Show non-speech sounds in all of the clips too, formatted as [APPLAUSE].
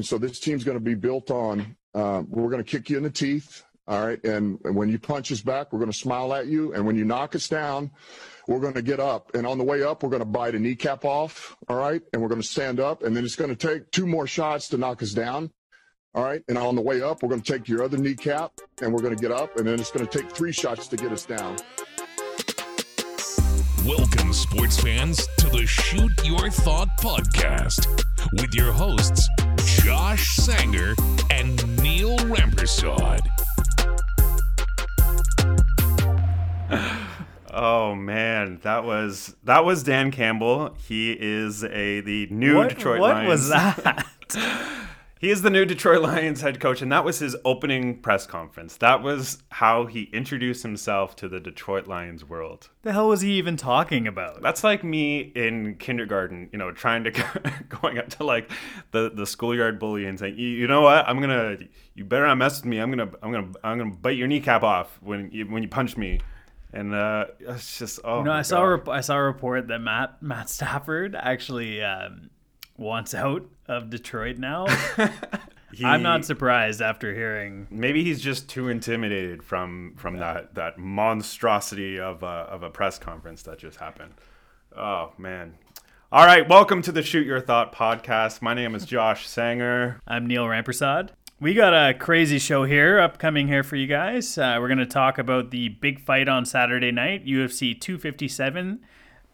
And so this team's going to be built on. Um, we're going to kick you in the teeth. All right. And, and when you punch us back, we're going to smile at you. And when you knock us down, we're going to get up. And on the way up, we're going to bite a kneecap off. All right. And we're going to stand up. And then it's going to take two more shots to knock us down. All right. And on the way up, we're going to take your other kneecap and we're going to get up. And then it's going to take three shots to get us down. Welcome, sports fans, to the Shoot Your Thought podcast with your hosts, Josh Sanger and Neil Rampersad. Oh man, that was that was Dan Campbell. He is a the new What, Detroit what Lions. was that? [LAUGHS] He is the new Detroit Lions head coach, and that was his opening press conference. That was how he introduced himself to the Detroit Lions world. the hell was he even talking about? That's like me in kindergarten, you know, trying to [LAUGHS] going up to like the the schoolyard bully and saying, "You, know what? I'm gonna, you better not mess with me. I'm gonna, I'm gonna, I'm gonna bite your kneecap off when you when you punch me." And uh, it's just, oh, You know, I saw a God. rep- I saw a report that Matt Matt Stafford actually um, wants out of Detroit now. [LAUGHS] I'm not surprised after hearing. Maybe he's just too intimidated from from that that monstrosity of a, of a press conference that just happened. Oh man. All right, welcome to the Shoot Your Thought podcast. My name is Josh Sanger. I'm Neil Rampersad. We got a crazy show here upcoming here for you guys. Uh, we're going to talk about the big fight on Saturday night, UFC 257,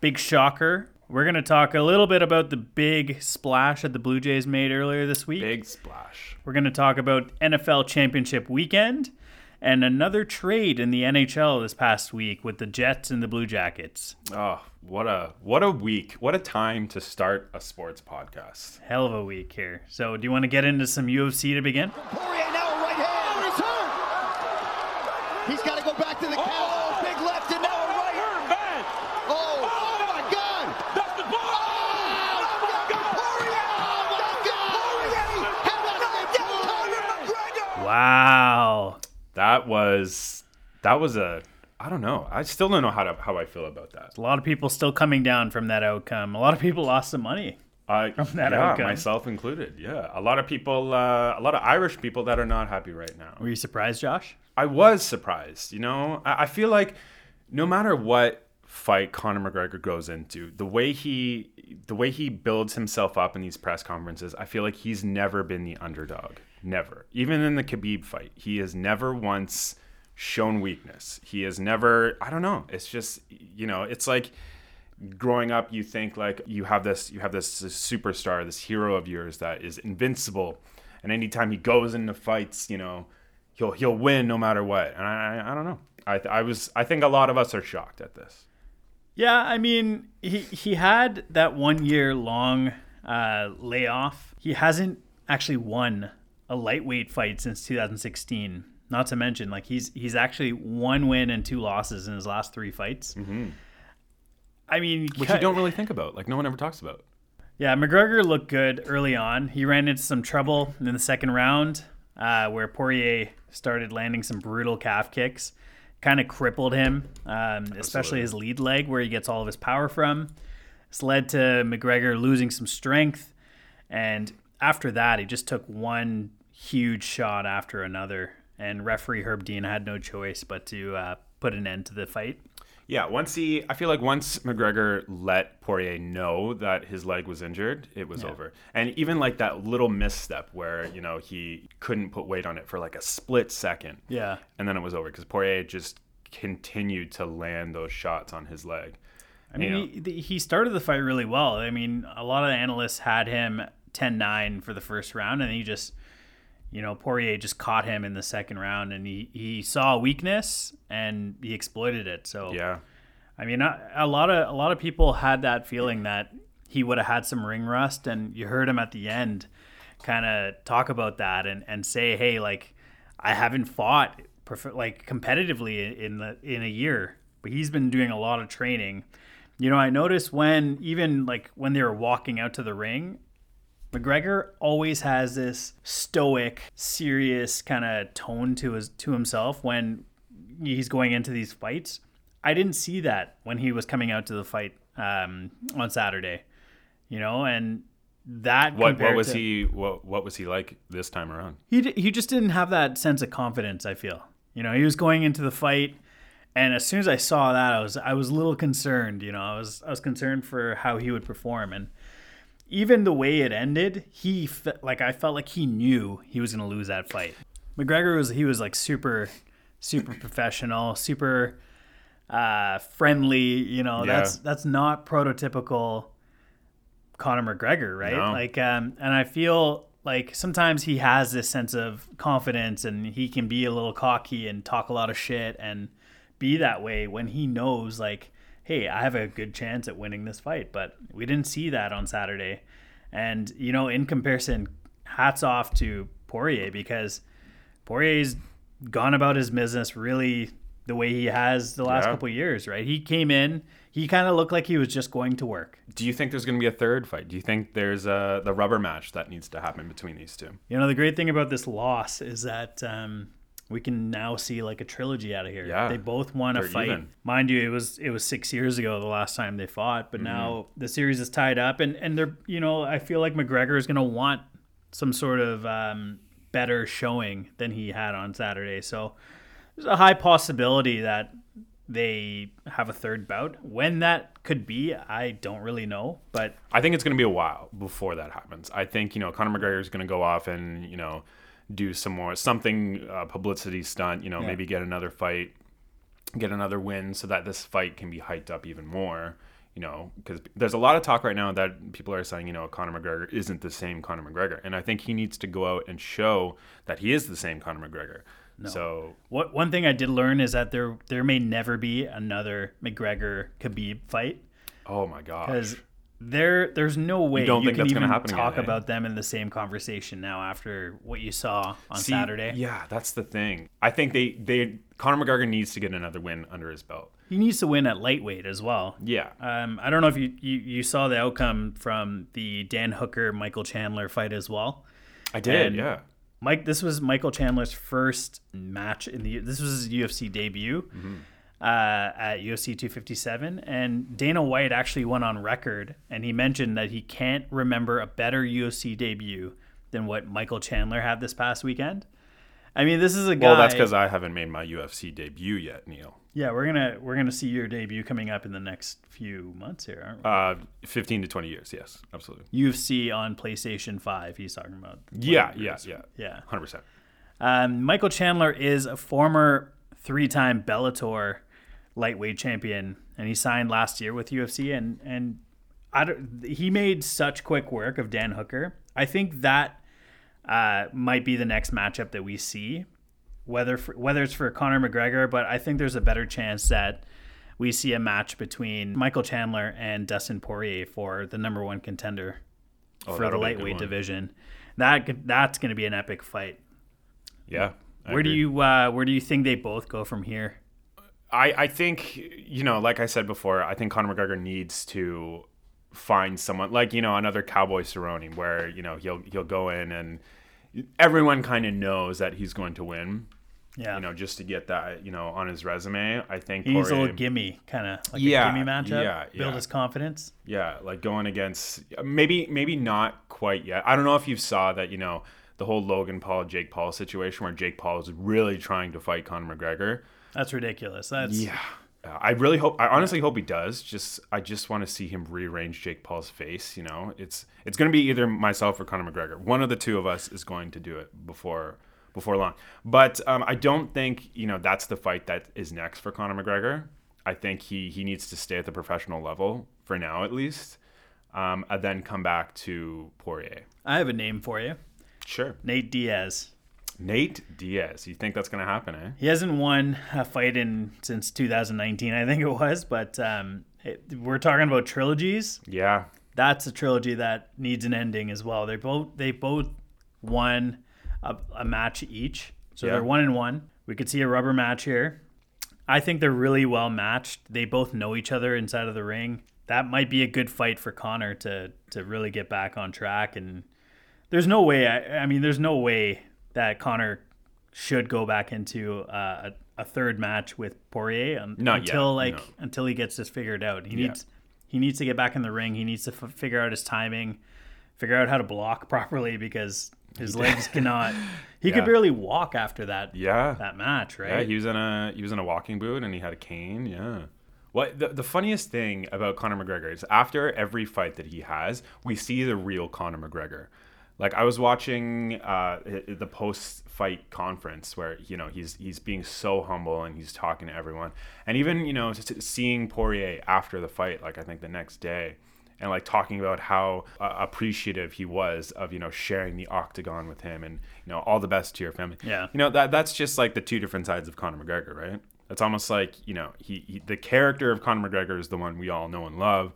big shocker. We're going to talk a little bit about the big splash that the Blue Jays made earlier this week. Big splash. We're going to talk about NFL Championship weekend and another trade in the NHL this past week with the Jets and the Blue Jackets. Oh, what a what a week. What a time to start a sports podcast. Hell of a week here. So, do you want to get into some UFC to begin? Poirier now right hand. Oh, he's hurt. He's got to go back to the count. Oh, big left and now a right. Oh, oh my God. That's the ball. Oh, Dustin Poirier. Dustin Poirier. How about that? Wow. That was that was a I don't know. I still don't know how to how I feel about that. A lot of people still coming down from that outcome. A lot of people lost some money. I, [LAUGHS] that yeah, outcome. myself included. Yeah, a lot of people, uh, a lot of Irish people that are not happy right now. Were you surprised, Josh? I was surprised. You know, I, I feel like no matter what fight Conor McGregor goes into, the way he the way he builds himself up in these press conferences, I feel like he's never been the underdog. Never. Even in the Khabib fight, he has never once shown weakness. He has never. I don't know. It's just you know, it's like growing up you think like you have this you have this, superstar this hero of yours that is invincible and anytime he goes into fights you know he'll he'll win no matter what and i i, I don't know I, I was i think a lot of us are shocked at this Yeah, I mean, he he had that one year long uh, layoff. He hasn't actually won a lightweight fight since 2016. Not to mention, like he's he's actually one win and two losses in his last three fights. I mean, which you don't really think about like no one ever talks about Yeah, McGregor looked good early on. He ran into some trouble in the second round, uh, where Poirier started landing some brutal calf kicks, kind of crippled him, um, especially his lead leg, where he gets all of his power from. This led to McGregor losing some strength, and after that, he just took one huge shot after another, and referee Herb Dean had no choice but to uh, put an end to the fight. yeah once he i feel like once mcgregor let poirier know that his leg was injured it was over and even like that little misstep where you know he couldn't put weight on it for like a split second Yeah. and then it was over because Poirier just continued to land those shots on his leg. I mean, he, he started the fight really well. I mean, a lot of the analysts had him 10 9 for the first round, and he just, you know, Poirier just caught him in the second round, and he, he saw a weakness and he exploited it. So, yeah, I mean, a, a lot of a lot of people had that feeling that he would have had some ring rust, and you heard him at the end kind of talk about that and, and say, hey, like I haven't fought like competitively in the in a year, but he's been doing a lot of training. You know, I noticed when even like when they were walking out to the ring, McGregor always has this stoic, serious kind of tone to his to himself when he's going into these fights. I didn't see that when he was coming out to the fight um, on Saturday, you know, and that What what was to- he what what was he like this time around? He d- he just didn't have that sense of confidence. I feel you know he was going into the fight, and as soon as I saw that, I was I was a little concerned. You know, I was I was concerned for how he would perform, and even the way it ended, he fe- like I felt like he knew he was going to lose that fight. McGregor was he was like super super professional, super uh, friendly. You know, Yeah. that's that's not prototypical Conor McGregor, right? No. Like, um, and I feel like sometimes he has this sense of confidence, and he can be a little cocky and talk a lot of shit and be that way when he knows, like, hey, I have a good chance at winning this fight. But we didn't see that on Saturday, and you know, in comparison, hats off to Poirier because Poirier's gone about his business really the way he has the last Yeah. couple of years, right? He came in, he kind of looked like he was just going to work. Do you think there's going to be a third fight? Do you think there's a the rubber match that needs to happen between these two? You know, the great thing about this loss is that um, we can now see like a trilogy out of here. Yeah. They both want to fight. even. Mind you, it was it was six years ago the last time they fought, but now the series is tied up, and and they're you know I feel like McGregor is gonna want some sort of um, better showing than he had on Saturday. So there's a high possibility that they have a third bout. When that could be, I don't really know, but I think it's going to be a while before that happens. I think you know Conor McGregor is going to go off and you know do some more something uh, publicity stunt. You know, maybe get another fight, get another win, so that this fight can be hyped up even more. You know, because there's a lot of talk right now that people are saying, you know, Conor McGregor isn't the same Conor McGregor, and I think he needs to go out and show that he is the same Conor McGregor. So What one thing I did learn is that there there may never be another McGregor Khabib fight Oh my god! because there there's no way you, don't think can that's even happen talk again, eh? about them in the same conversation now after what you saw on See, Saturday. Yeah, that's the thing. I think they they Conor McGregor needs to get another win under his belt. He needs to win at lightweight as well. Yeah. Um, I don't know if you, you, you saw the outcome from the Dan Hooker Michael Chandler fight as well. I did, And- yeah. Mike, this was Michael Chandler's first match in the. This was his UFC debut Mm-hmm. Uh, at UFC 257, and Dana White actually went on record, and he mentioned that he can't remember a better UFC debut than what Michael Chandler had this past weekend. I mean, this is a guy. Well, that's because I haven't made my UFC debut yet, Neil. yeah, we're gonna we're gonna see your debut coming up in the next few months here, aren't we? Uh, 15 to 20 years, yes, absolutely. UFC on PlayStation 5. He's talking about. Yeah, yeah, yeah. Yeah. 100%. Um, Michael Chandler is a former three-time Bellator lightweight champion, and he signed last year with UFC. And and I don't, he made such quick work of Dan Hooker. I think that uh, might be the next matchup that we see, whether for, whether it's for Conor McGregor, but I think there's a better chance that we see a match between Michael Chandler and Dustin Poirier for the number one contender for the Oh, a good lightweight division. That that's going to be an epic fight. Yeah. I Where do you uh, where do you think they both go from here? I, I think, you know, like I said before, I think Conor McGregor needs to find someone like, you know, another Cowboy Cerrone where, you know, he'll he'll go in and everyone kind of knows that he's going to win. Yeah, You know, just to get that, you know, on his resume. I think he needs a little gimme kind of like Yeah, a gimme matchup. yeah, build yeah. his confidence. Yeah, like going against maybe maybe not quite yet. I don't know if you saw that, you know, the whole Logan Paul Jake Paul situation where Jake Paul is really trying to fight Conor McGregor. That's ridiculous. That's Yeah. I really hope I honestly hope he does. Just I just want to see him rearrange Jake Paul's face, you know. It's it's going to be either myself or Conor McGregor. One of the two of us is going to do it before before long. But um, I don't think, you know, that's the fight that is next for Conor McGregor. I think he he needs to stay at the professional level for now at least. Um, and then come back to Poirier. I have a name for you, Sure. Nate Diaz. Nate Diaz. You think that's going to happen, eh? He hasn't won a fight in since 2019, I think it was. But um, it, we're talking about trilogies. Yeah. That's a trilogy that needs an ending as well. They both they both won a, a match each, so Yeah. they're one and one. We could see a rubber match here. I think they're really well matched. They both know each other inside of the ring. That might be a good fight for Conor to to really get back on track. And there's no way. I, I mean, there's no way that Conor should go back into uh, a, a third match with Poirier un- Not yet, until like no. until he gets this figured out. He Yeah. needs he needs to get back in the ring. He needs to f- figure out his timing, figure out how to block [LAUGHS] properly because his legs cannot. [LAUGHS] He Yeah. could barely walk after that. Yeah. that match, right? Yeah, he was in a he was in a walking boot and he had a cane. Yeah. What the, the funniest thing about Conor McGregor is after every fight that he has, we see the real Conor McGregor. Like I was watching uh, the post fight conference where you know he's he's being so humble and he's talking to everyone, and even you know seeing Poirier after the fight, like I think the next day, and like talking about how uh, appreciative he was of you know sharing the octagon with him and you know all the best to your family. Yeah. You know that that's just like the two different sides of Conor McGregor, right? It's almost like you know he, he the character of Conor McGregor is the one we all know and love.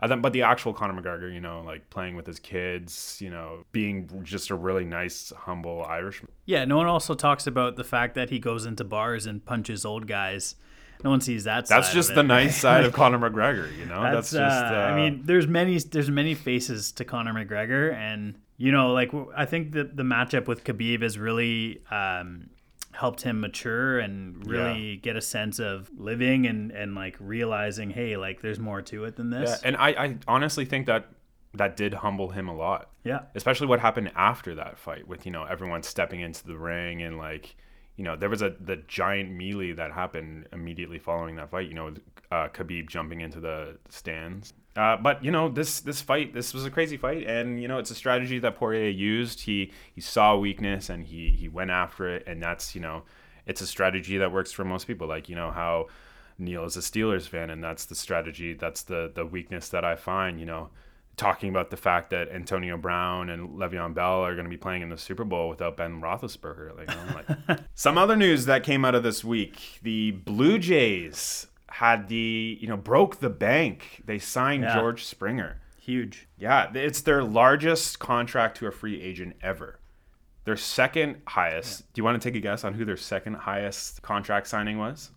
But the actual Conor McGregor, you know, like playing with his kids, you know, being just a really nice, humble Irishman. Yeah, no one also talks about the fact that he goes into bars and punches old guys. No one sees that. That's side just of the nice [LAUGHS] side of Conor McGregor, you know. That's, That's, just. uh, Uh, I mean, there's many there's many faces to Conor McGregor, and you know, like I think the the matchup with Khabib is really um, helped him mature and really get a sense of living and and like realizing, hey, like there's more to it than yeah, this. and I, I honestly think that that did humble him a lot. Yeah, especially what happened after that fight with you know everyone stepping into the ring and like you know there was a the giant melee that happened immediately following that fight you know uh, Khabib jumping into the stands uh, but you know this this fight this was a crazy fight and you know it's a strategy that Poirier used he he saw weakness and he he went after it and that's you know it's a strategy that works for most people like you know how Neil is a Steelers fan and that's the strategy that's the the weakness that I find you know talking about the fact that Antonio Brown and Le'Veon Bell are going to be playing in the Super Bowl without Ben Roethlisberger. Like, like [LAUGHS] some other news that came out of this week: the Blue Jays had the you know broke the bank. They signed Yeah. George Springer. huge. Yeah, it's their largest contract to a free agent ever. Their second highest. Do you want to take a guess on who their second highest contract signing was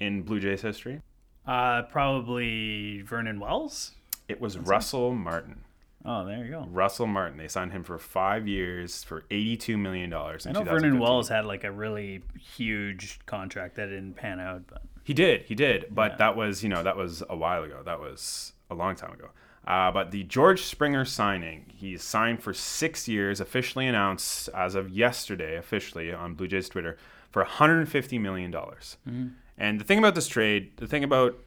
in Blue Jays history? Uh, probably Vernon Wells. It was Russell Martin. Oh, there you go. Russell Martin. They signed him for five years for eighty-two million dollars. I know Vernon Wells had like a really huge contract that didn't pan out, but He did, he did, but that was you know that was a while ago. That was a long time ago. Uh, but the George Springer signing, he's signed for six years, officially announced as of yesterday, officially on Blue Jays Twitter for 150 million dollars. And the thing about this trade, the thing about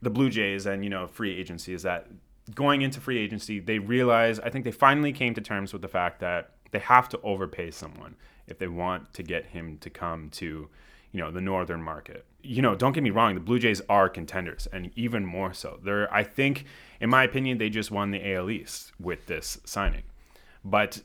the Blue Jays and you know free agency is that going into free agency, they realize I think they finally came to terms with the fact that they have to overpay someone if they want to get him to come to you know the northern market. You know, don't get me wrong, the Blue Jays are contenders and even more so. They're I think in my opinion they just won the AL East with this signing. But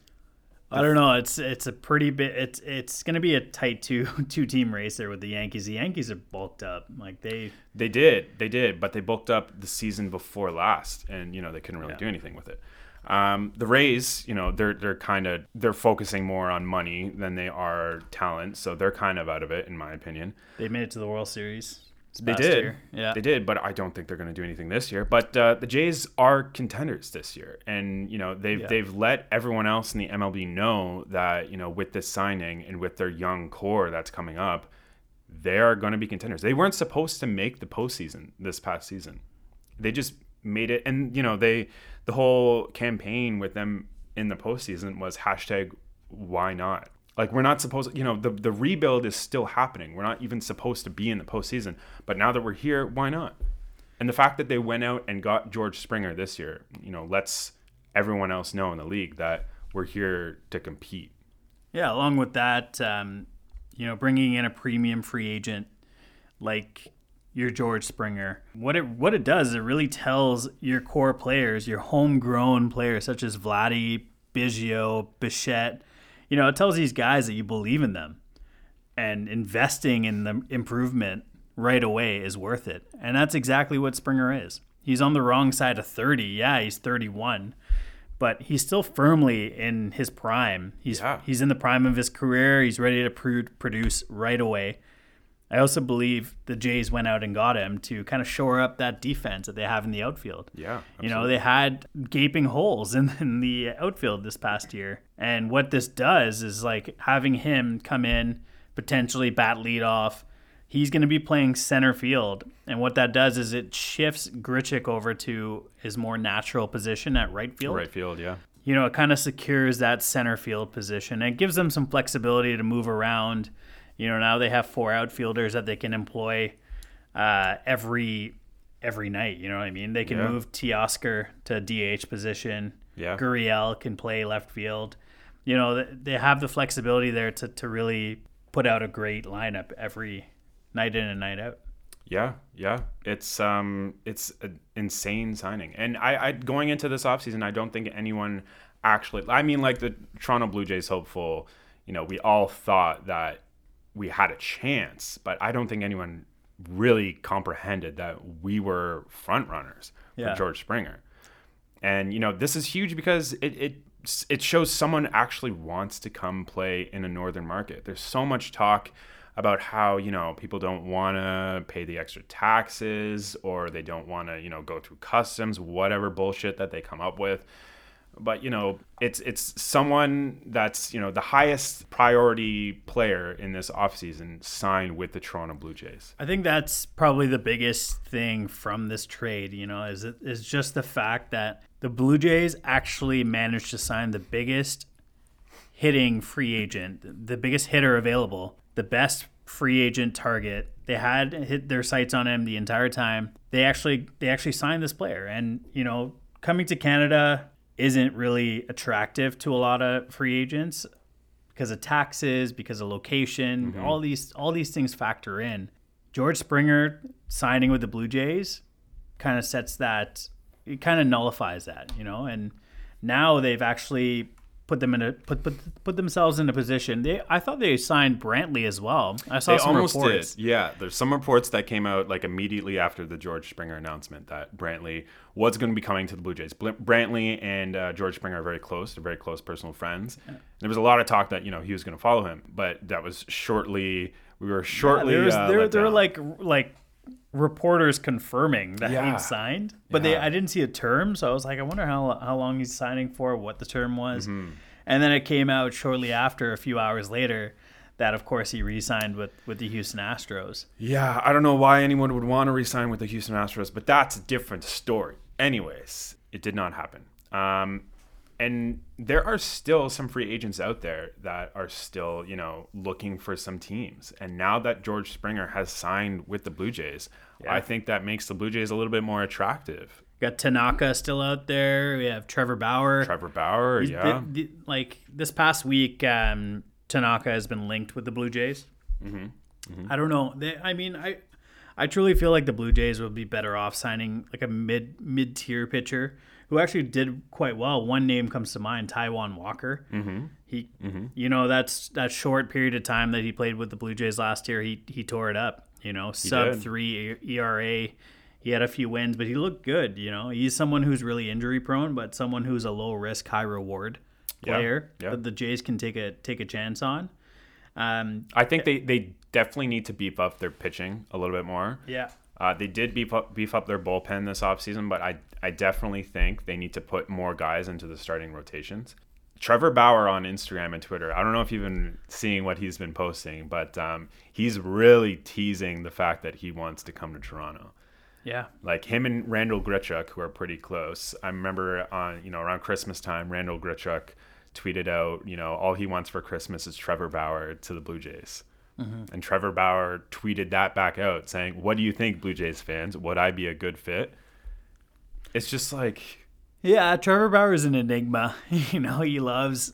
I don't know. It's it's a pretty bit. It's it's gonna be a tight two [LAUGHS] two team race there with the Yankees. The Yankees are bulked up. Like they They did, they did, but they bulked up the season before last, and you know they couldn't really Yeah. do anything with it. Um, the Rays, you know, they're they're kind of they're focusing more on money than they are talent, so they're kind of out of it, in my opinion. they made it to the World Series. They did, year. Yeah. they did, but I don't think they're going to do anything this year. But uh, the Jays are contenders this year, and you know they've Yeah. they've let everyone else in the MLB know that you know with this signing and with their young core that's coming up, they are going to be contenders. They weren't supposed to make the postseason this past season. They just made it, and you know they the whole campaign with them in the postseason was hashtag Why not. Like we're not supposed, you know, the the rebuild is still happening. We're not even supposed to be in the postseason, but now that we're here, why not? And the fact that they went out and got George Springer this year, you know, lets everyone else know in the league that we're here to compete. Yeah, along with that, um, you know, bringing in a premium free agent like your George Springer, what it what it does, is it really tells your core players, your homegrown players such as Vladdy, Biggio, Bichette, you know, it tells these guys that you believe in them, and investing in the improvement right away is worth it, and that's exactly what Springer is. He's on the wrong side of thirty. Yeah, he's thirty-one but he's still firmly in his prime. He's Yeah. he's in the prime of his career. He's ready to pr- produce right away. I also believe the Jays went out and got him to kind of shore up that defense that they have in the outfield. Yeah, You know, they had gaping holes [LAUGHS] in, in the outfield this past year. And what this does is like having him come in, potentially bat lead off. He's going to be playing center field. And what that does is it shifts Grichuk over to his more natural position at right field. Right field, yeah. you know, it kind of secures that center field position. It gives them some flexibility to move around. You know, now they have four outfielders that they can employ uh, every every night. You know what I mean? They can Yeah. move Teoscar to DH position. Yeah. Gurriel can play left field. You know, they have the flexibility there to, to really put out a great lineup every night in and night out. Yeah, yeah. It's um it's an insane signing. And I, I going into this offseason, I don't think anyone actually I mean like the Toronto Blue Jays hopeful, you know, we all thought that we had a chance, but I don't think anyone really comprehended that we were front runners Yeah. for George Springer. And you know, this is huge because it it it shows someone actually wants to come play in a northern market. There's so much talk about how, you know, people don't want to pay the extra taxes or they don't want to, you know, go through customs, whatever bullshit that they come up with. But, you know, it's it's someone that's, you know, the highest priority player in this offseason signed with the Toronto Blue Jays. I think that's probably the biggest thing from this trade, you know, is it is just the fact that the Blue Jays actually managed to sign the biggest hitting free agent, the biggest hitter available, the best free agent target. They had hit their sights on him the entire time. They actually they actually signed this player and, you know, coming to Canada isn't really attractive to a lot of free agents because of taxes, because of location, mm-hmm. all these all these things factor in. George Springer signing with the Blue Jays kind of sets that it kind of nullifies that, you know, and now they've actually put them in a put put, put themselves in a position. They I thought they signed Brantley as well. I saw They some almost reports. did. Yeah, there's some reports that came out like immediately after the George Springer announcement that Brantley was going to be coming to the Blue Jays. Brantley and uh, George Springer are very close. They're very close personal friends. There was a lot of talk that you know he was going to follow him, but that was shortly. We were shortly. there was, uh, there, there were like like reporters confirming that Yeah. he'd signed, but they I didn't see a term, so I was like, I wonder how how long he's signing for, what the term was, Mm-hmm. and then it came out shortly after, a few hours later, that of course he re-signed with with the Houston Astros. Yeah, I don't know why anyone would want to resign with the Houston Astros, but that's a different story. Anyways, it did not happen. Um, and there are still some free agents out there that are still, you know, looking for some teams. And now that George Springer has signed with the Blue Jays, I think that makes the Blue Jays a little bit more attractive. We got Tanaka still out there. We have Trevor Bauer. Trevor Bauer, He's- yeah. the- the- like this past week, um, Tanaka has been linked with the Blue Jays. I don't know. They, I mean, I, I truly feel like the Blue Jays would be better off signing like a mid mid tier pitcher who actually did quite well. One name comes to mind, Taijuan Walker. Mm-hmm. He, you know, that's that short period of time that he played with the Blue Jays last year. He he tore it up. You know, sub did. three ERA. He had a few wins, but he looked good. You know, he's someone who's really injury prone, but someone who's a low risk, high reward Yeah, player yeah. that the Jays can take a take a chance on. Um, I think they, they definitely need to beef up their pitching a little bit more. yeah, Uh, they did beef up, beef up their bullpen this offseason, but I, I definitely think they need to put more guys into the starting rotations. Trevor Bauer on Instagram and Twitter, I don't know if you've been seeing what he's been posting, but um, he's really teasing the fact that he wants to come to Toronto. yeah, Like him and Randall Grichuk, who are pretty close. I remember on you know around Christmas time, Randall Grichuk tweeted out, you know, all he wants for Christmas is Trevor Bauer to the Blue Jays. Mm-hmm. And Trevor Bauer tweeted that back out saying, What do you think, Blue Jays fans? Would I be a good fit? It's just like, yeah. Trevor Bauer is an enigma. [LAUGHS] you know, he loves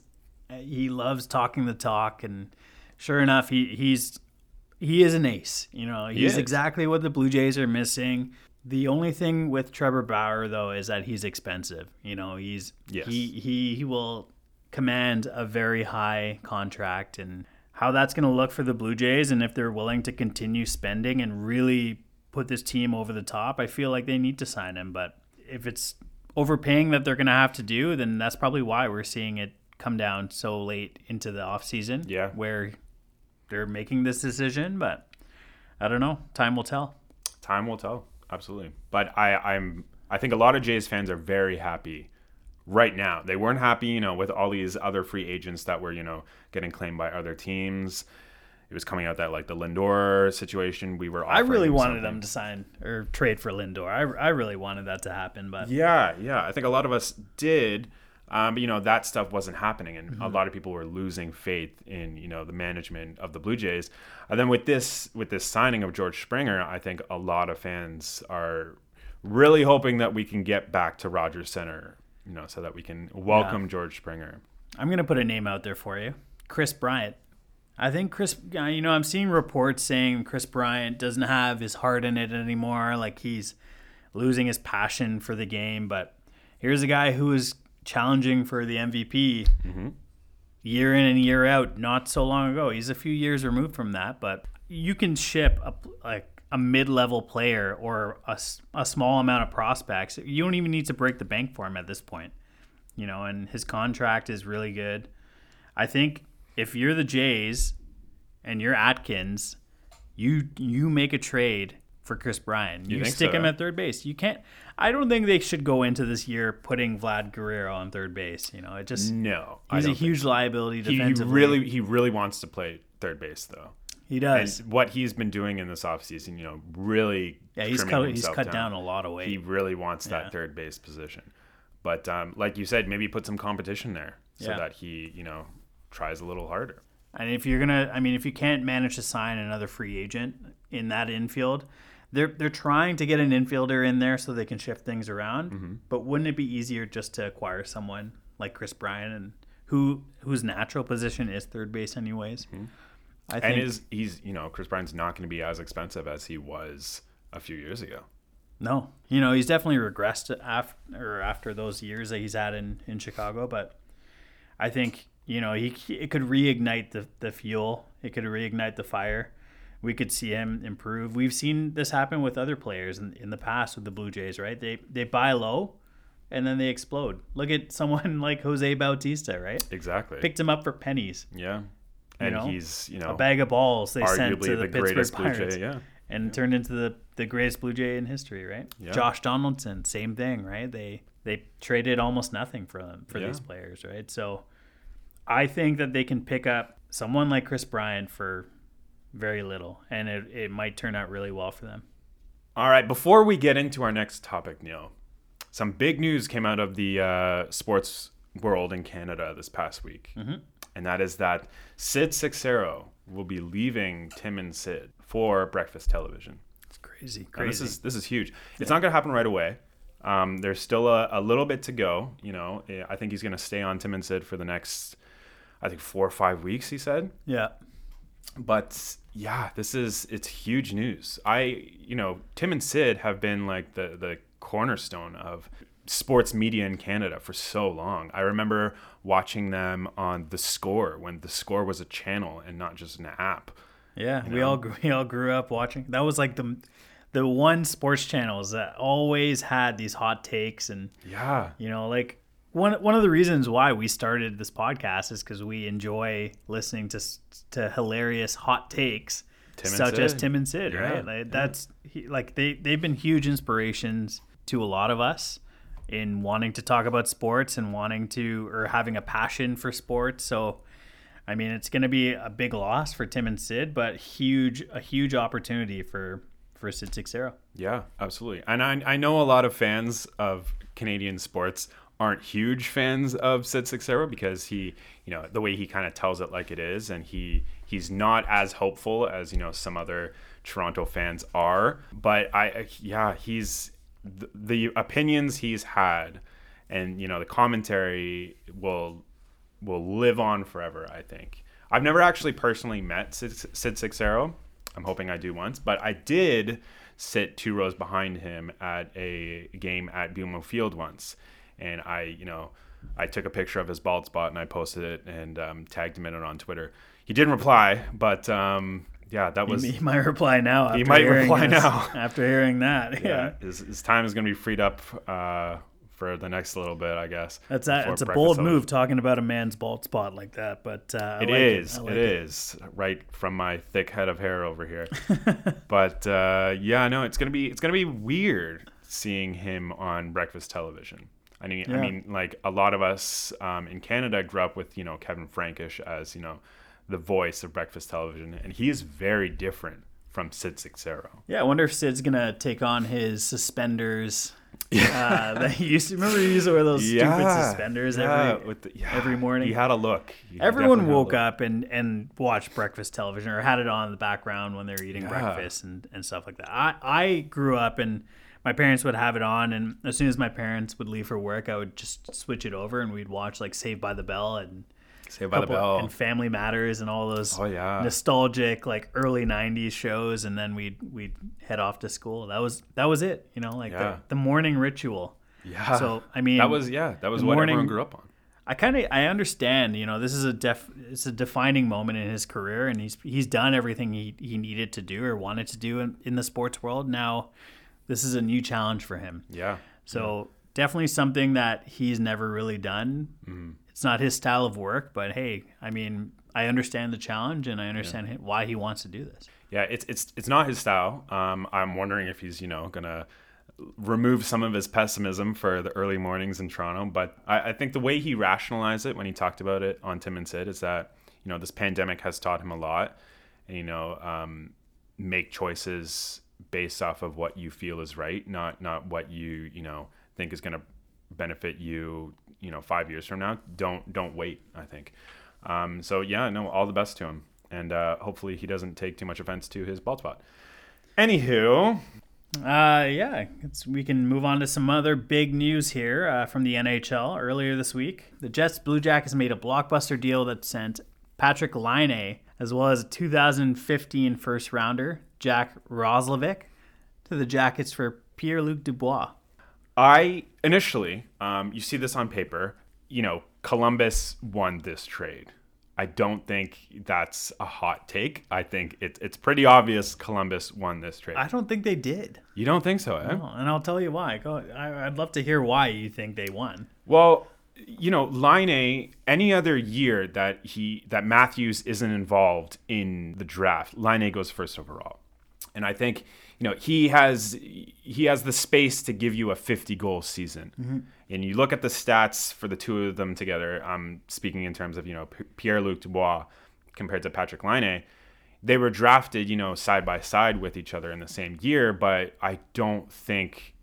he loves talking the talk, and sure enough, he he's he is an ace. You know, he's is. exactly what the Blue Jays are missing. The only thing with Trevor Bauer though is that he's expensive. You know, he's Yes. he he he will command a very high contract and how that's going to look for the Blue Jays and if they're willing to continue spending and really put this team over the top, I feel like they need to sign him, but if it's overpaying that they're going to have to do, then that's probably why we're seeing it come down so late into the offseason Yeah. where they're making this decision, but I don't know, time will tell. time will tell. Absolutely. But I, I'm I think a lot of Jays fans are very happy right now. They weren't happy, you know, with all these other free agents that were, you know, getting claimed by other teams. It was coming out that like the Lindor situation. We were. I really wanted them to sign or trade for Lindor. I, I really wanted that to happen, but Yeah, yeah. I think a lot of us did. Um, but you know that stuff wasn't happening, and a lot of people were losing faith in you know the management of the Blue Jays. And then with this with this signing of George Springer, I think a lot of fans are really hoping that we can get back to Rogers Center, you know, so that we can welcome George Springer. I'm gonna put a name out there for you, Kris Bryant. I think Kris, you know, I'm seeing reports saying Kris Bryant doesn't have his heart in it anymore. Like he's losing his passion for the game. But here's a guy who is challenging for the MVP mm-hmm. year in and year out, not so long ago. He's a few years removed from that, but you can ship a, like a mid-level player or a, a small amount of prospects. You don't even need to break the bank for him at this point. You know, and his contract is really good. I think if you're the Jays and you're Atkins, you you make a trade for Kris Bryant. You, think stick so, him at third base. You can't. I don't think they should go into this year putting Vlad Guerrero on third base. You know, it just No, he's a huge liability He really he really wants to play third base though. He And does. what he's been doing in this offseason, you know, really Yeah, he's cut. He's cut down. a lot of weight. He really wants Yeah. that third base position. But um, like you said, maybe put some competition there so Yeah. that he, you know, tries a little harder. And if you're gonna, I mean, if you can't manage to sign another free agent in that infield, they're they're trying to get an infielder in there so they can shift things around. Mm-hmm. But wouldn't it be easier just to acquire someone like Kris Bryant and who whose natural position is third base anyways? I think. And is he's, you know, Kris Bryant's not going to be as expensive as he was a few years ago. no, you know, he's definitely regressed after after those years that he's had in in Chicago, but I think you know he it could reignite the the fuel. It could reignite the fire. We could see him improve. We've seen this happen with other players in, in the past with the Blue Jays, right? They they buy low, and then they explode. Look at [LAUGHS] someone like Jose Bautista, right? Exactly. Picked him up for pennies, yeah. And know, he's, you know, a bag of balls they sent to the, the, Pittsburgh Pirates, Jay. Yeah. and turned into the the greatest Blue Jay in history, right? Yeah. Josh Donaldson, same thing, right? They they traded almost nothing for them for Yeah. these players, right? So I think that they can pick up someone like Kris Bryant for very little, and it, it might turn out really well for them. All right, before we get into our next topic, Neil, some big news came out of the uh, sports world in Canada this past week, and that is that Sid Seixeiro will be leaving Tim and Sid for Breakfast Television. It's crazy, crazy. this is this is huge. It's not going to happen right away. Um, there's still a, a little bit to go. You know, I think he's going to stay on Tim and Sid for the next, I think four or five weeks. He said yeah, but yeah, this is it's huge news. I you know Tim and Sid have been like the the cornerstone of sports media in Canada for so long. I remember watching them on The Score when The Score was a channel and not just an app. yeah. We all grew- [LAUGHS] we all grew up watching. That was like the the one sports channels that always had these hot takes and Yeah, You know, like one one of the reasons why we started this podcast is because we enjoy listening to to hilarious hot takes, Tim such as Tim and Sid. Yeah, Right? Like, that's he, like they they've been huge inspirations to a lot of us in wanting to talk about sports and wanting to or having a passion for sports. So. I mean, it's going to be a big loss for Tim and Sid, but huge, a huge opportunity for for Sid Seixeiro. Yeah, absolutely. And I, I know a lot of fans of Canadian sports aren't huge fans of Sid Seixeiro because he, you know, the way he kind of tells it like it is, and he he's not as hopeful as you know some other Toronto fans are. But I, yeah, he's the, opinions he's had, and you know the commentary will will live on forever. I think. I've never actually personally met Sid, Sid Seixeiro. I'm hoping I do once, but I did sit two rows behind him at a game at BMO Field once, and I, you know, I took a picture of his bald spot and I posted it and um, tagged him in it on Twitter. He didn't reply, but um, yeah, that was He might reply now. After might reply this- now. [LAUGHS] after hearing that. yeah, Yeah, his, his time is going to be freed up uh, for the next little bit, I guess. that's that. It's a bold move talking about a man's bald spot like that, but uh, It like is. It like is right from my thick head of hair over here. [LAUGHS] but uh, yeah, no, it's gonna be it's gonna be weird seeing him on breakfast television. I mean, I mean, like a lot of us um, in Canada grew up with you know Kevin Frankish as you know the voice of breakfast television, and he is very different from Sid Seixeiro. Yeah, I wonder if Sid's gonna take on his suspenders Uh, that he used to remember he used to wear those stupid suspenders every with the- yeah, every morning. He had a look. He Everyone definitely had a woke look. up and, and watched breakfast television or had it on in the background when they were eating Yeah. breakfast and, and stuff like that. I, I grew up and my parents would have it on and as soon as my parents would leave for work, I would just switch it over and we'd watch like Saved by the Bell and Saved by the Bell. and Family Matters and all those Oh, yeah. nostalgic like early '90s shows, and then we'd we'd head off to school. That was that was it, you know, like Yeah. the, the morning ritual. yeah. So I mean, that was yeah. That was what morning- everyone grew up on. I kind of I understand, you know, this is a def it's a defining moment in his career, and he's he's done everything he he needed to do or wanted to do in, in the sports world. Now, this is a new challenge for him. Yeah. So definitely something that he's never really done. Mm-hmm. It's not his style of work, but hey, I mean, I understand the challenge and I understand hi- why he wants to do this. Yeah, it's it's it's not his style. Um, I'm wondering if he's you know gonna remove some of his pessimism for the early mornings in Toronto. But I, I think the way he rationalized it when he talked about it on Tim and Sid is that you know this pandemic has taught him a lot, and you know um, make choices based off of what you feel is right, not not what you you know think is gonna benefit you you know five years from now. Don't don't wait. I think. Um, so yeah, no, all the best to him, and uh, hopefully he doesn't take too much offense to his bald spot. Anywho, Uh, yeah, it's, we can move on to some other big news here uh, from the NHL. Earlier this week, the Jets Blue Jackets made a blockbuster deal that sent Patrick Laine as well as a 2015 first rounder Jack Roslovic to the Jackets for Pierre Luc Dubois. I initially, um, you see this on paper, you know, Columbus won this trade. I don't think that's a hot take. I think it, it's pretty obvious Columbus won this trade. I don't think they did. you don't think so, eh? Oh, and I'll tell you why. Go. I, I'd love to hear why you think they won. Well, you know, Laine, any other year that he that Matthews isn't involved in the draft, Laine goes first overall. And I think, you know, he has he has the space to give you a 50 goal season. Mm-hmm. And you look at the stats for the two of them together, I'm speaking in terms of, you know, P- Pierre-Luc Dubois compared to Patrick Laine. They were drafted, you know, side by side with each other in the same year, but I don't think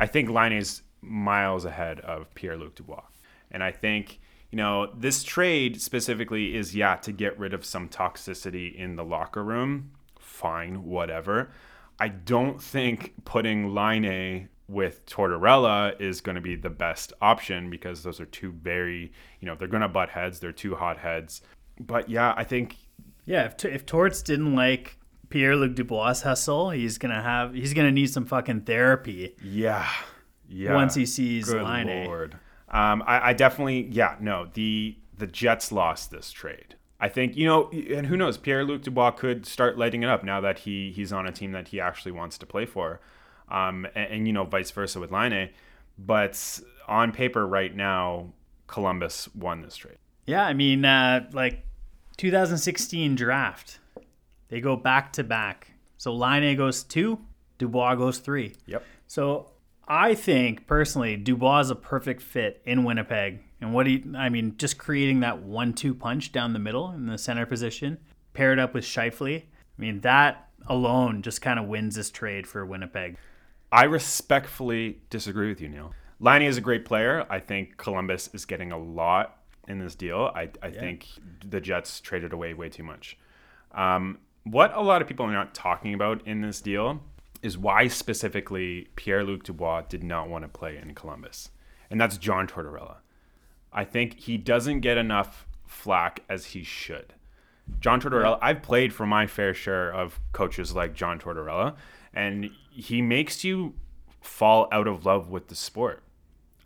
I think Laine is miles ahead of Pierre Luc Dubois. And I think, you know, this trade specifically is, yeah, to get rid of some toxicity in the locker room. Fine, whatever. I don't think putting Laine with Tortorella is going to be the best option because those are two very, you know, they're going to butt heads. They're two hot heads. But yeah, I think Yeah, if, if Torts didn't like Pierre Luc Dubois' hustle, he's gonna have he's gonna need some fucking therapy. Yeah. Yeah. Once he sees Good Laine. Lord. Um, I, I definitely, yeah, no, the the Jets lost this trade. I think you know, and who knows? Pierre Luc Dubois could start lighting it up now that he he's on a team that he actually wants to play for, um, and, and you know, vice versa with Laine But on paper, right now, Columbus won this trade. Yeah, I mean, uh, like 2016 draft, they go back to back. So Laine goes two, Dubois goes three. Yep. So I think personally, Dubois is a perfect fit in Winnipeg. And what he, I mean, just creating that one-two punch down the middle in the center position, paired up with Scheifele. I mean, that alone just kind of wins this trade for Winnipeg. I respectfully disagree with you, Neil. Laine is a great player. I think Columbus is getting a lot in this deal. I, I think the Jets traded away way too much. Um, what a lot of people are not talking about in this deal is why specifically Pierre Luc Dubois did not want to play in Columbus. And that's John Tortorella. I think he doesn't get enough flack as he should. John Tortorella, I've played for my fair share of coaches like John Tortorella, and he makes you fall out of love with the sport.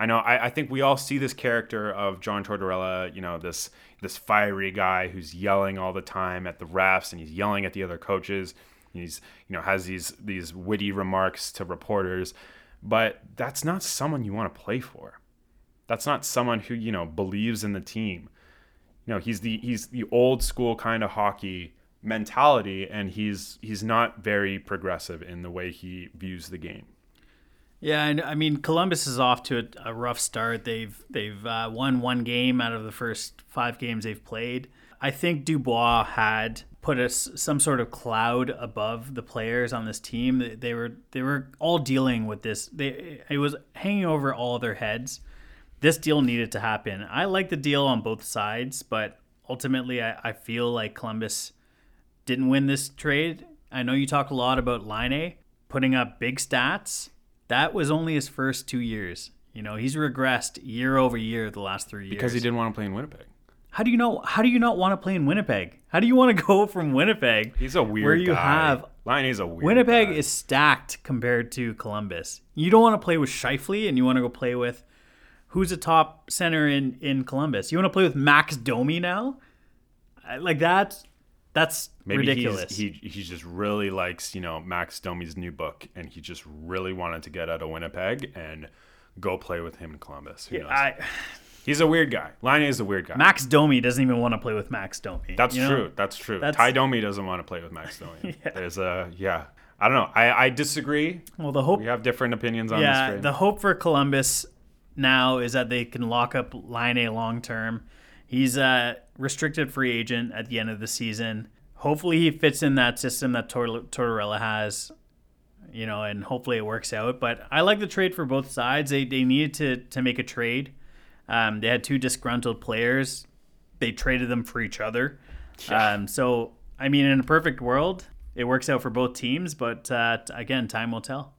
I know. I, I think we all see this character of John Tortorella. You know, this this fiery guy who's yelling all the time at the refs, and he's yelling at the other coaches. He's you know has these these witty remarks to reporters, but that's not someone you want to play for. That's not someone who you know believes in the team. You know, he's the he's the old school kind of hockey mentality, and he's he's not very progressive in the way he views the game. Yeah, and I mean Columbus is off to a, a rough start. They've they've uh, won one game out of the first five games they've played. I think Dubois had put us some sort of cloud above the players on this team. They- They were they were all dealing with this. They it was hanging over all their heads. This deal needed to happen. I like the deal on both sides, but ultimately, I, I feel like Columbus didn't win this trade. I know you talk a lot about Laine putting up big stats. That was only his first two years. You know, he's regressed year over year the last three years. because he didn't want to play in Winnipeg. How do you know? How do you not want to play in Winnipeg? How do you want to [LAUGHS] go from Winnipeg? He's a weird where you guy. have Laine's a weird Winnipeg guy. is stacked compared to Columbus. You don't want to play with Scheifele, and you want to go play with who's a top center in in Columbus. You want to play with Max Domi now, like that. That's Maybe ridiculous. He's, he he just really likes you know Max Domi's new book, and he just really wanted to get out of Winnipeg and go play with him in Columbus. Who knows? I, He's a weird guy. Laine is a weird guy. Max Domi doesn't even want to play with Max Domi. That's you know? true. That's true. That's- Ty Domi doesn't want to play with Max [LAUGHS] Domi. yeah. There's a yeah. I don't know. I, I disagree. Well, the hope We have different opinions on this. yeah, the hope for Columbus now is that they can lock up Laine long term. He's a restricted free agent at the end of the season. Hopefully, he fits in that system that Tor- Tortorella has, you know, and hopefully it works out. But I like the trade for both sides. They, they needed to, to make a trade. Um, they had two disgruntled players. They traded them for each other. Um, so, I mean, in a perfect world, it works out for both teams. But uh, again, time will tell.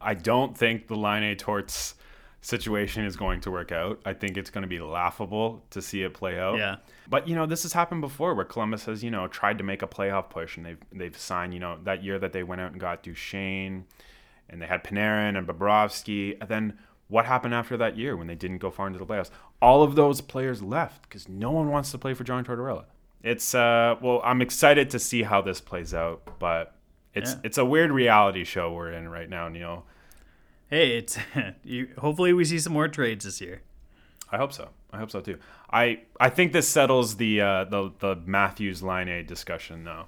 I don't think the Laine Torts situation is going to work out. I think it's going to be laughable to see it play out. Yeah. But you know, this has happened before where Columbus has, you know, tried to make a playoff push and they've they've signed, you know, that year that they went out and got Duchene and they had Panarin and Bobrovsky. And then what happened after that year when they didn't go far into the playoffs? All of those players left because no one wants to play for John Tortorella. It's uh well, I'm excited to see how this plays out, but it's Yeah. it's a weird reality show we're in right now, Neil. Hey, it's [LAUGHS] you, hopefully we see some more trades this year. I hope so. I hope so too. I I think this settles the uh, the the Matthews Laine discussion though.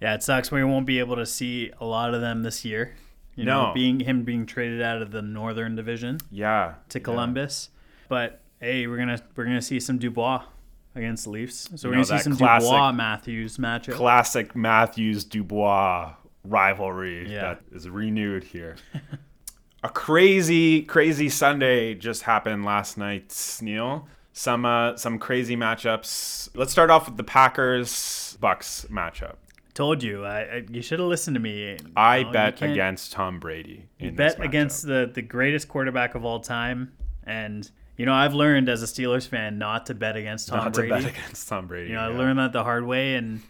Yeah, it sucks we won't be able to see a lot of them this year. You know, No. being him being traded out of the Northern Division Yeah. to Columbus. But hey, we're gonna we're gonna see some Dubois against the Leafs. So we're know, gonna see some classic- Dubois Matthews matchup. Classic Matthews Dubois rivalry Yeah. that is renewed here. [LAUGHS] A crazy, crazy Sunday just happened last night, Neil. Some uh, some crazy matchups. Let's start off with the Packers Bucks matchup. Told you, I, I you should have listened to me. I You you bet against Tom Brady. In bet against the the greatest quarterback of all time, and you know I've learned as a Steelers fan not to bet against Tom not Brady. to bet [LAUGHS] against Tom Brady. You know, I learned that the hard way, and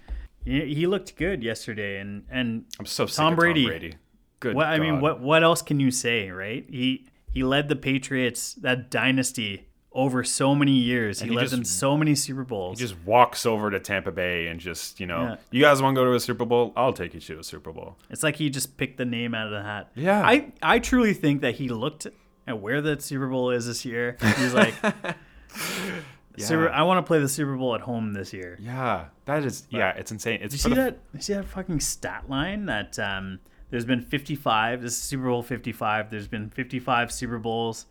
he, he looked good yesterday. And and I'm so sick Tom of Brady. Tom Brady. Good. what I mean, what what else can you say, right? He he led the Patriots that dynasty over so many years. He, he led just- them so many Super Bowls. He just walks over to Tampa Bay and just, you know, Yeah. you guys want to go to a Super Bowl? I'll take you to a Super Bowl. it's like he just picked the name out of the hat. Yeah. I I truly think that he looked at where the Super Bowl is this year. He's like, [LAUGHS] Super, I want to play the Super Bowl at home this year. Yeah, that is. Yeah, it's insane. It's Did you see that? You see that fucking stat line that um, there's been 55. This is Super Bowl 55. There's been 55 Super Bowls.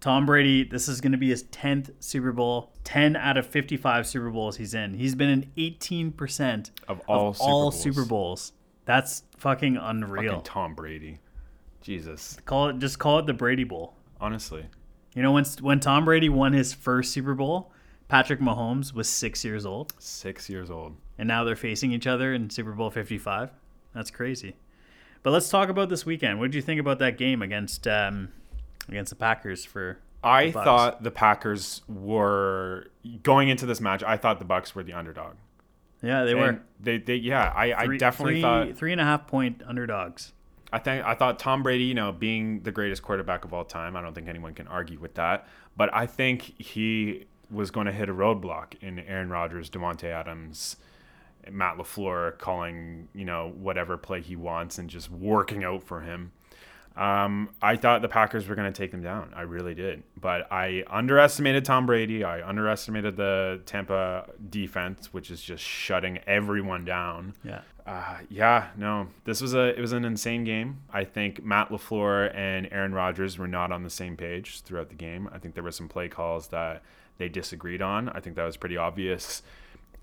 Tom Brady, this is going to be his 10th Super Bowl. 10 out of 55 Super Bowls he's in. He's been in 18% Of all Super all Bowls. Super Bowls. That's fucking unreal. Fucking Tom Brady. Jesus, call it just call it the Brady Bowl. honestly, You know when when Tom Brady won his first Super Bowl, Patrick Mahomes was 6 years old. six years old. and now they're facing each other in Super Bowl 55. That's crazy. But let's talk about this weekend. What did you think about that game against um, against the Packers for I the thought the Packers were going into this match. I thought the Bucks were the underdog. Yeah, they And were. They, they, yeah. I, I definitely three- thought. three and a half point underdogs. I think I thought Tom Brady, you know, being the greatest quarterback of all time, I don't think anyone can argue with that. But I think he was going to hit a roadblock in Aaron Rodgers, Davante Adams, Matt LaFleur calling, you know, whatever play he wants and just working out for him. Um, I thought the Packers were going to take them down. I really did. But I underestimated Tom Brady. I underestimated the Tampa defense, which is just shutting everyone down. Yeah. Uh, yeah, no, this was a it was an insane game. I think Matt LaFleur and Aaron Rodgers were not on the same page throughout the game. I think there were some play calls that they disagreed on. I think that was pretty obvious.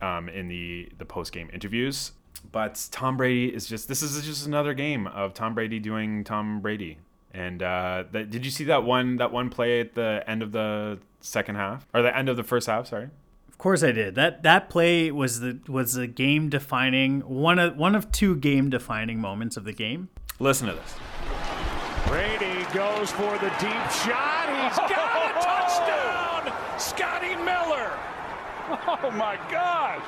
Um, in the the post game interviews. But Tom Brady is just this is just another game of Tom Brady doing Tom Brady. And uh, that, did you see that one that one play at the end of the second half or the end of the first half? Sorry. Of course I did. That that play was the was the game defining one of one of two game defining moments of the game. Listen to this. Brady goes for the deep shot. He's got a [LAUGHS] touchdown. Scotty Miller. Oh my gosh.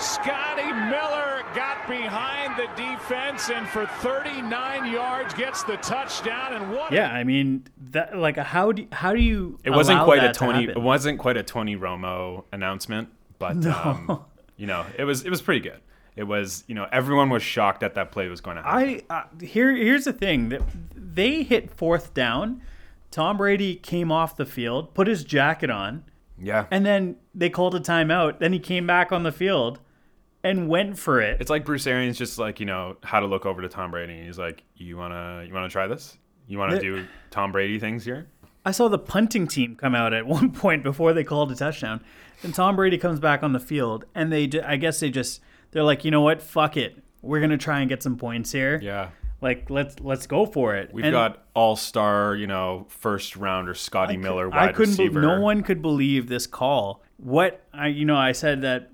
Scotty Miller got behind the defense and for 39 yards gets the touchdown and what Yeah, I mean that like how do how do you It wasn't allow quite a that to Tony. It wasn't quite a Tony Romo announcement, but um, you know, it was it was pretty good. It was you know everyone was shocked that that play was going to happen. I uh, here here's the thing that they hit fourth down. Tom Brady came off the field, put his jacket on, yeah, and then they called a timeout. Then he came back on the field and went for it. it's like Bruce Arians just like you know how to look over to Tom Brady. and He's like, you wanna you wanna try this? You wanna The- do Tom Brady things here? I saw the punting team come out at [LAUGHS] one point before they called a touchdown. And Tom Brady comes back on the field, and they, ju- I guess they just, they're like, you know what, fuck it, we're gonna try and get some points here. Yeah. Like let's let's go for it. We've And got all star, you know, first rounder Scotty Miller, wide I couldn't. be- no one could believe this call. What I, you know, I said that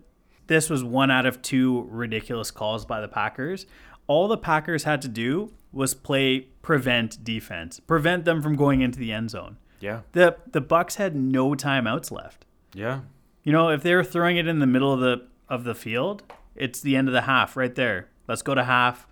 this was one out of two ridiculous calls by the Packers. All the Packers had to do was play prevent defense, prevent them from going into the end zone. Yeah, The the Bucks had no timeouts left. yeah, You know, if they were throwing it in the middle of the of the field, it's the end of the half right there. Let's go to half.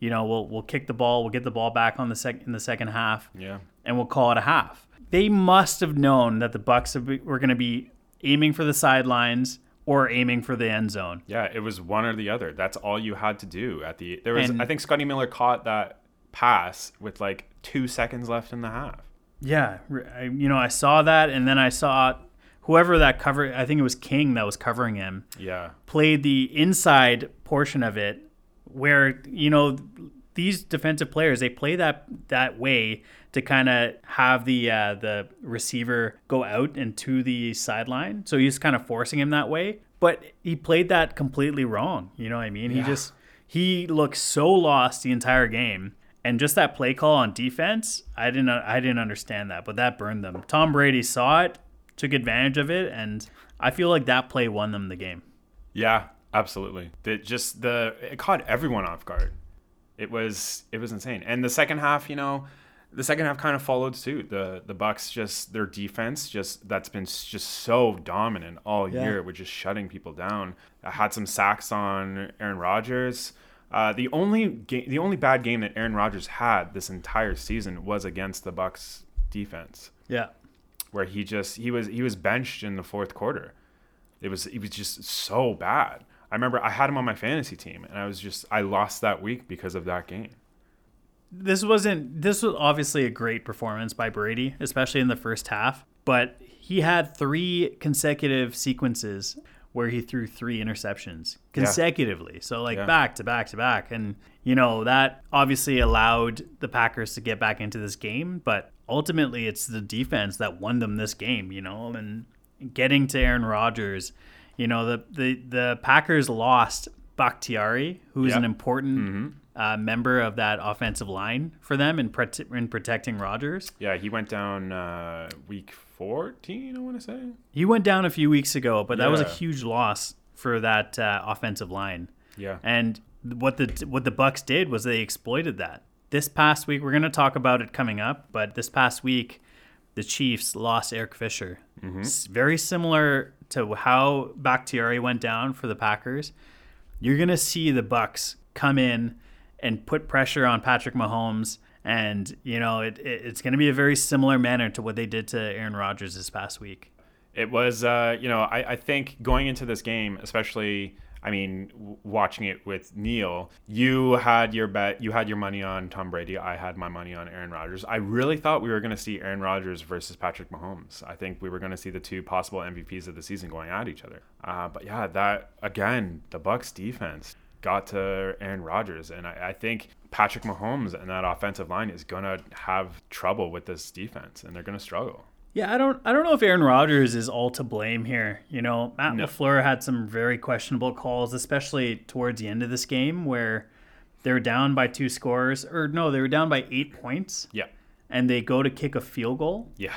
You know, we'll we'll kick the ball, we'll get the ball back on the sec in the second half, yeah. and we'll call it a half. They must have known that the Bucks were going to be aiming for the sidelines or aiming for the end zone. Yeah, it was one or the other. That's all you had to do at the. There was, And- I think, Scotty Miller caught that pass with like two seconds left in the half. Yeah, I, you know, I saw that, and then I saw whoever that cover. I think it was King that was covering him. Yeah, played the inside portion of it where you know these defensive players they play that that way to kind of have the uh, the receiver go out and to the sideline. So he's kind of forcing him that way. But he played that completely wrong you know what i mean? He just he looked so lost the entire game. And just that play call on defense i didn't i didn't understand that but that burned them. Tom brady saw it took advantage of it and i feel like that play won them the game. Yeah, absolutely. That just the it caught everyone off guard. It was it was insane. And the second half, you know, the second half kind of followed suit. The the Bucks just their defense just that's been just so dominant all year with just shutting people down. I had some sacks on Aaron Rodgers. Uh, the only game, the only bad game that Aaron Rodgers had this entire season was against the Bucks defense, yeah where he just he was he was benched in the fourth quarter. It was it was just so bad. I remember I had him on my fantasy team, and I was just I lost that week because of that game. this wasn't this was obviously a great performance by Brady, especially in the first half, but he had three consecutive sequences where he threw three interceptions consecutively. So like Yeah. back to back to back and you know, that obviously allowed the Packers to get back into this game, but ultimately it's the defense that won them this game, you know, and getting to Aaron Rodgers, you know, the the the Packers lost Bakhtiari, who's Yeah. an important uh, member of that offensive line for them in, in protecting Rodgers. Yeah, he went down uh, week fourteen. I want to say. He went down a few weeks ago, but that was a huge loss for that uh, offensive line. Yeah. And what the what the Bucks did was they exploited that. This past week, we're going to talk about it coming up, but this past week, the Chiefs lost Eric Fisher. S- Very similar to how Bakhtiari went down for the Packers. You're going to see the Bucks come in and put pressure on Patrick Mahomes, and you know it, it, it's going to be a very similar manner to what they did to Aaron Rodgers this past week. It was, uh, you know, I, I think going into this game, especially, I mean, watching it with Neil, you had your bet, you had your money on Tom Brady. I had my money on Aaron Rodgers. I really thought we were going to see Aaron Rodgers versus Patrick Mahomes. I think we were going to see the two possible MVPs of the season going at each other. Uh, but yeah, that again, the Bucks defense got to Aaron Rodgers, and I, I think Patrick Mahomes and that offensive line is going to have trouble with this defense, and they're going to struggle. Yeah, I don't I don't know if Aaron Rodgers is all to blame here. You know, Matt No. LaFleur had some very questionable calls, especially towards the end of this game where they were down by two scores or no, they were down by 8 points Yeah. and they go to kick a field goal Yeah.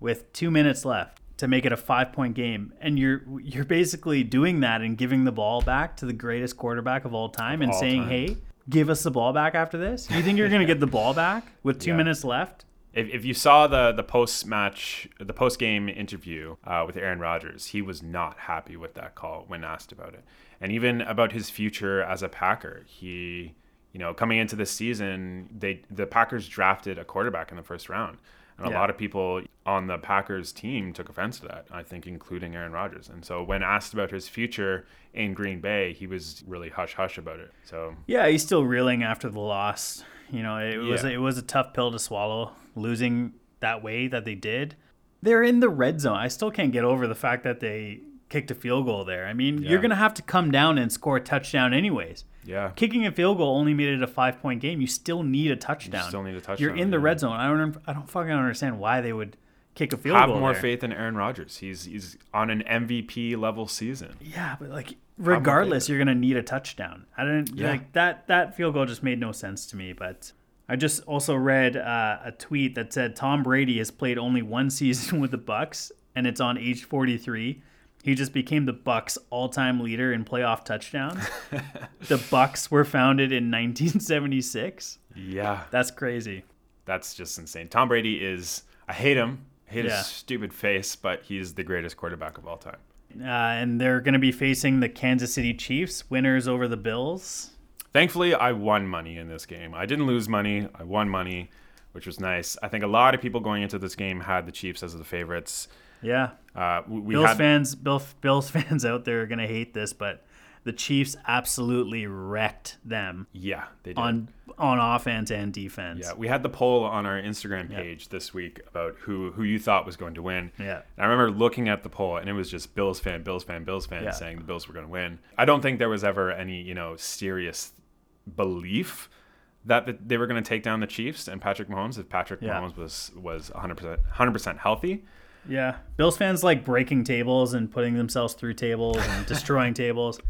with 2 minutes left to make it a 5-point game and you're you're basically doing that and giving the ball back to the greatest quarterback of all time and all saying, time. "Hey, give us the ball back after this?" You think you're going to get the ball back with 2 [LAUGHS] Yeah. minutes left? If, if you saw the the post match, the post game interview uh, with Aaron Rodgers, he was not happy with that call when asked about it, and even about his future as a Packer. He, you know, coming into this season, they the Packers drafted a quarterback in the first round, and a Yeah. lot of people on the Packers team took offense to that. I think, including Aaron Rodgers. And so when asked about his future in Green Bay, he was really hush hush about it. So Yeah, he's still reeling after the loss. You know, it was it was a tough pill to swallow, losing that way that they did. They're in the red zone. I still can't get over the fact that they kicked a field goal there. I mean, Yeah. you're gonna have to come down and score a touchdown anyways. yeah, Kicking a field goal only made it a five point game. You still need a touchdown. You still need a touchdown. You're in the yeah. red zone. I don't. I don't fucking understand why they would kick a field have goal. Have more there. faith in Aaron Rodgers. He's he's on an MVP level season. Yeah, but like regardless, you're gonna need a touchdown. I didn't Yeah. like that. That field goal just made no sense to me. But I just also read uh, a tweet that said Tom Brady has played only one [LAUGHS] season with the Bucks, and it's on age 43. He just became the Bucks' all-time leader in playoff touchdowns. [LAUGHS] the Bucks were founded in 1976. Yeah, That's crazy. that's just insane. Tom Brady is. I hate him. I hate Yeah. his stupid face, but he's the greatest quarterback of all time. Uh, and they're going to be facing the Kansas City Chiefs, winners over the Bills. Thankfully, I won money in this game. I didn't lose money. I won money, which was nice. I think a lot of people going into this game had the Chiefs as the favorites. Yeah, Uh, we we Bills had fans, Bill, Bills [LAUGHS] fans out there are gonna hate this, but the Chiefs absolutely wrecked them yeah, they did. on on offense and defense. Yeah, we had the poll on our Instagram page this week about who who you thought was going to win. Yeah. And I remember looking at the poll and it was just Bills fan, Bills fan, Bills fan Yeah. saying the Bills were going to win. I don't think there was ever any, you know, serious belief that they were going to take down the Chiefs and Patrick Mahomes if Patrick Yeah. Mahomes was was 100% 100% healthy. Yeah. Bills fans like breaking tables and putting themselves through tables and [LAUGHS] destroying tables.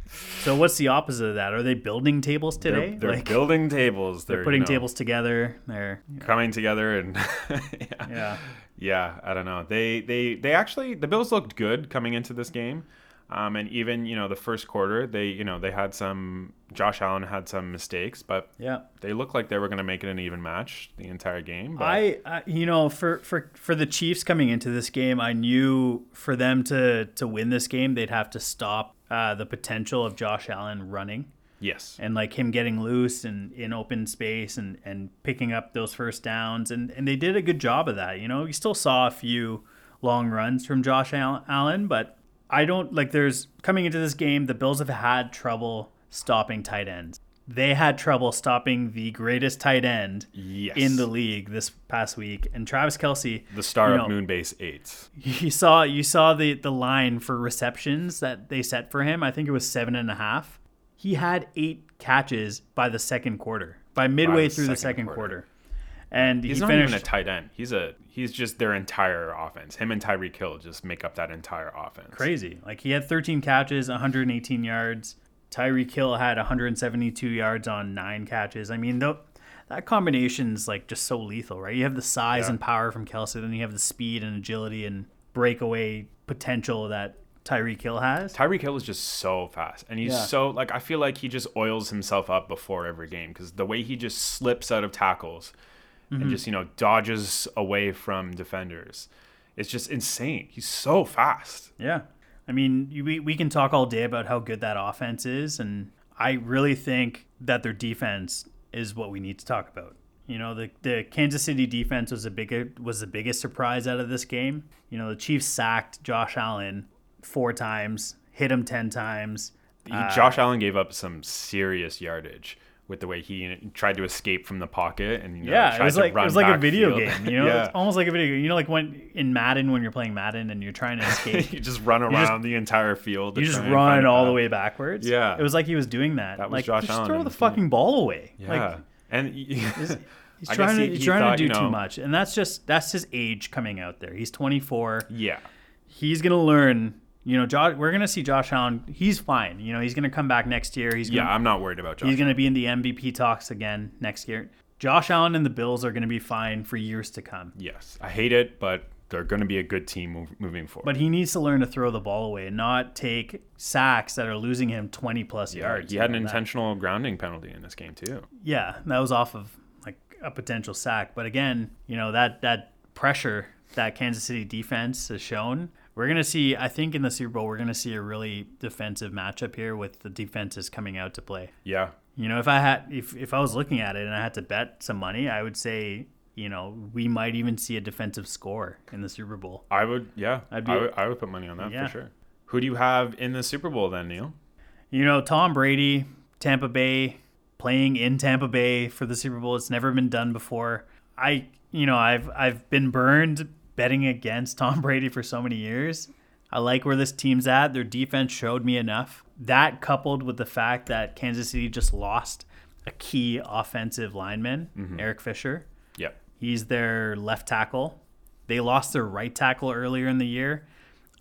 So what's the opposite of that? Are they building tables today? They're, they're Like, building tables. They're, they're putting you know, tables together. They're coming together and [LAUGHS] yeah. yeah. Yeah, I don't know. They they they actually the Bills looked good coming into this game. Um, and even you know the first quarter, they you know they had some. Josh Allen had some mistakes, but Yeah. they looked like they were going to make it an even match the entire game. But I, I, you know, for, for for the Chiefs coming into this game, I knew for them to to win this game, they'd have to stop uh, the potential of Josh Allen running yes, and like him getting loose and in open space and and picking up those first downs, and and they did a good job of that. You know, you still saw a few long runs from Josh Allen, but I don't like. There's coming into this game, the Bills have had trouble stopping tight ends. They had trouble stopping the greatest tight end yes, in the league this past week. And Travis Kelce, the star you of Moonbase Eight. you saw you saw the the line for receptions that they set for him. I think it was seven and a half. He had eight catches by the second quarter, by midway the through the second second quarter. quarter. And He's he not finished. even a tight end. He's a he's just their entire offense. Him and Tyreek Hill just make up that entire offense. crazy. Like he had 13 catches, 118 yards. Tyreek Hill had 172 yards on nine catches. I mean, though that combination's like just so lethal, right? You have the size Yeah. and power from Kelce, then you have the speed and agility and breakaway potential that Tyreek Hill has. Tyreek Hill is just so fast, and he's Yeah. so like I feel like he just oils himself up before every game because the way he just slips out of tackles Mm-hmm. and just you know dodges away from defenders, it's just insane. He's so fast. Yeah. I mean, we, we can talk all day about how good that offense is, and I really think that their defense is what we need to talk about. You know, the, the Kansas City defense was a big was the biggest surprise out of this game. You know, the Chiefs sacked Josh Allen four times, hit him ten times. He- Uh, Josh Allen gave up some serious yardage with the way he tried to escape from the pocket and you know, Yeah, it was to like it was like a video [LAUGHS] game. You know, yeah. it's almost like a video game. You know, like when in Madden when you're playing Madden and you're trying to [LAUGHS] escape, you just run around just- the entire field. you just try and find run all the way backwards. Yeah. it was like he was doing that. That was like, Josh just Allen throw the fucking ball away. Yeah, Like, and [LAUGHS] He's trying he- to he's trying thought, to do you know- too much, and that's just that's his age coming out there. He's 24. Yeah. He's gonna learn. You know, Josh, we're gonna see Josh Allen. He's fine. You know, he's gonna come back next year. He's gonna, Yeah, I'm not worried about Josh. He's going to be in the MVP talks again next year. Josh Allen and the Bills are going to be fine for years to come. yes, I hate it, but they're going to be a good team mov- moving forward. But he needs to learn to throw the ball away and not take sacks that are losing him 20 plus yeah, yards. he had an that- intentional grounding penalty in this game too. Yeah, that was off of like a potential sack. But again, you know, that that pressure that Kansas City defense has shown, we're going to see I think in the Super Bowl we're going to see a really defensive matchup here with the defenses coming out to play. Yeah, You know, if I had if if I was looking at it and I had to bet some money, I would say, you know, we might even see a defensive score in the Super Bowl. I would. Yeah, I'd be- I would. I would put money on that Yeah. for sure. Who do you have in the Super Bowl then, Neil? You know, Tom Brady, Tampa Bay, playing in Tampa Bay for the Super Bowl. It's never been done before. I, you know, I've I've been burned betting against Tom [LAUGHS] Brady for so many years. I like where this team's at. Their defense showed me enough. That coupled with the fact that Kansas City just lost a key offensive lineman, mm-hmm. Eric Fisher. Yep. He's their left tackle. They lost their right tackle earlier in the year.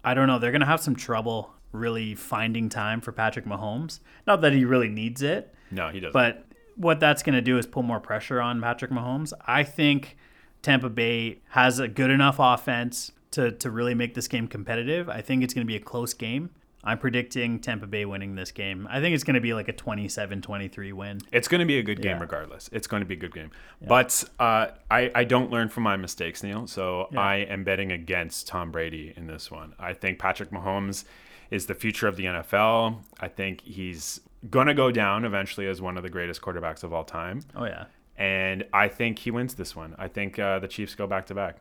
I don't know. They're going to have some trouble really finding time for Patrick Mahomes. Not that he really needs it, No, he doesn't. but what that's going to do is put more pressure on Patrick Mahomes. I think Tampa Bay has a good enough offense to, to really make this game competitive. I think it's going to be a close game. I'm predicting Tampa Bay winning this game. I think it's going to be like a 27 23 win. It's going to be a good game Yeah. regardless. It's going to be a good game. But uh, I, I don't learn from my mistakes, Neil. So I am betting against Tom Brady in this one. I think Patrick Mahomes is the future of the NFL. I think he's going to go down eventually as one of the greatest quarterbacks of all time. Oh, yeah. And I think he wins this one. I think uh, the Chiefs go back to back.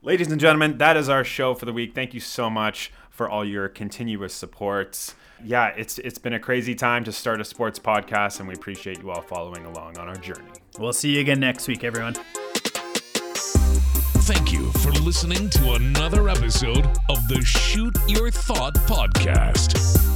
Ladies and gentlemen, that is our show for the week. Thank you so much for all your continuous support. Yeah, it's it's been a crazy time to start a sports podcast, and we appreciate you all following along on our journey. We'll see you again next week, everyone. Thank you for listening to another episode of the Shoot Your Thought podcast.